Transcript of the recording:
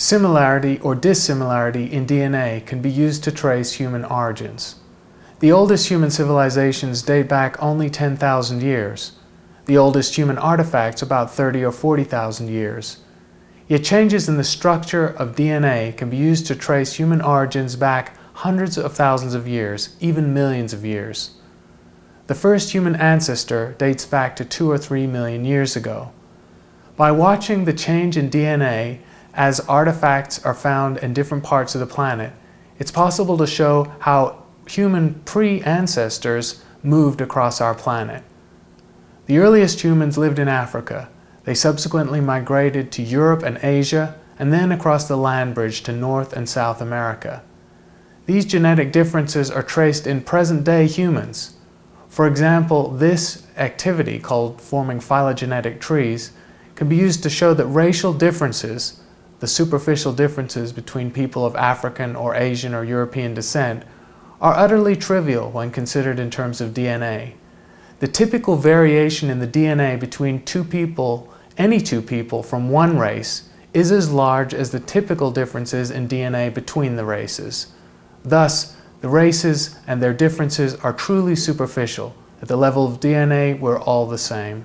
Similarity or dissimilarity in DNA can be used to trace human origins. The oldest human civilizations date back only 10,000 years. The oldest human artifacts about 30 or 40,000 years. Yet changes in the structure of DNA can be used to trace human origins back hundreds of thousands of years, even millions of years. The first human ancestor dates back to two or three million years ago. By watching the change in DNA as artifacts are found in different parts of the planet, it's possible to show how human pre-ancestors moved across our planet. The earliest humans lived in Africa, they subsequently migrated to Europe and Asia, and then across the land bridge to North and South America. These genetic differences are traced in present-day humans. For example, this activity, called forming phylogenetic trees, can be used to show that racial differences, the superficial differences between people of African or Asian or European descent, are utterly trivial when considered in terms of DNA. The typical variation in the DNA between two people, any two people from one race, is as large as the typical differences in DNA between the races. Thus, the races and their differences are truly superficial. At the level of DNA, we're all the same.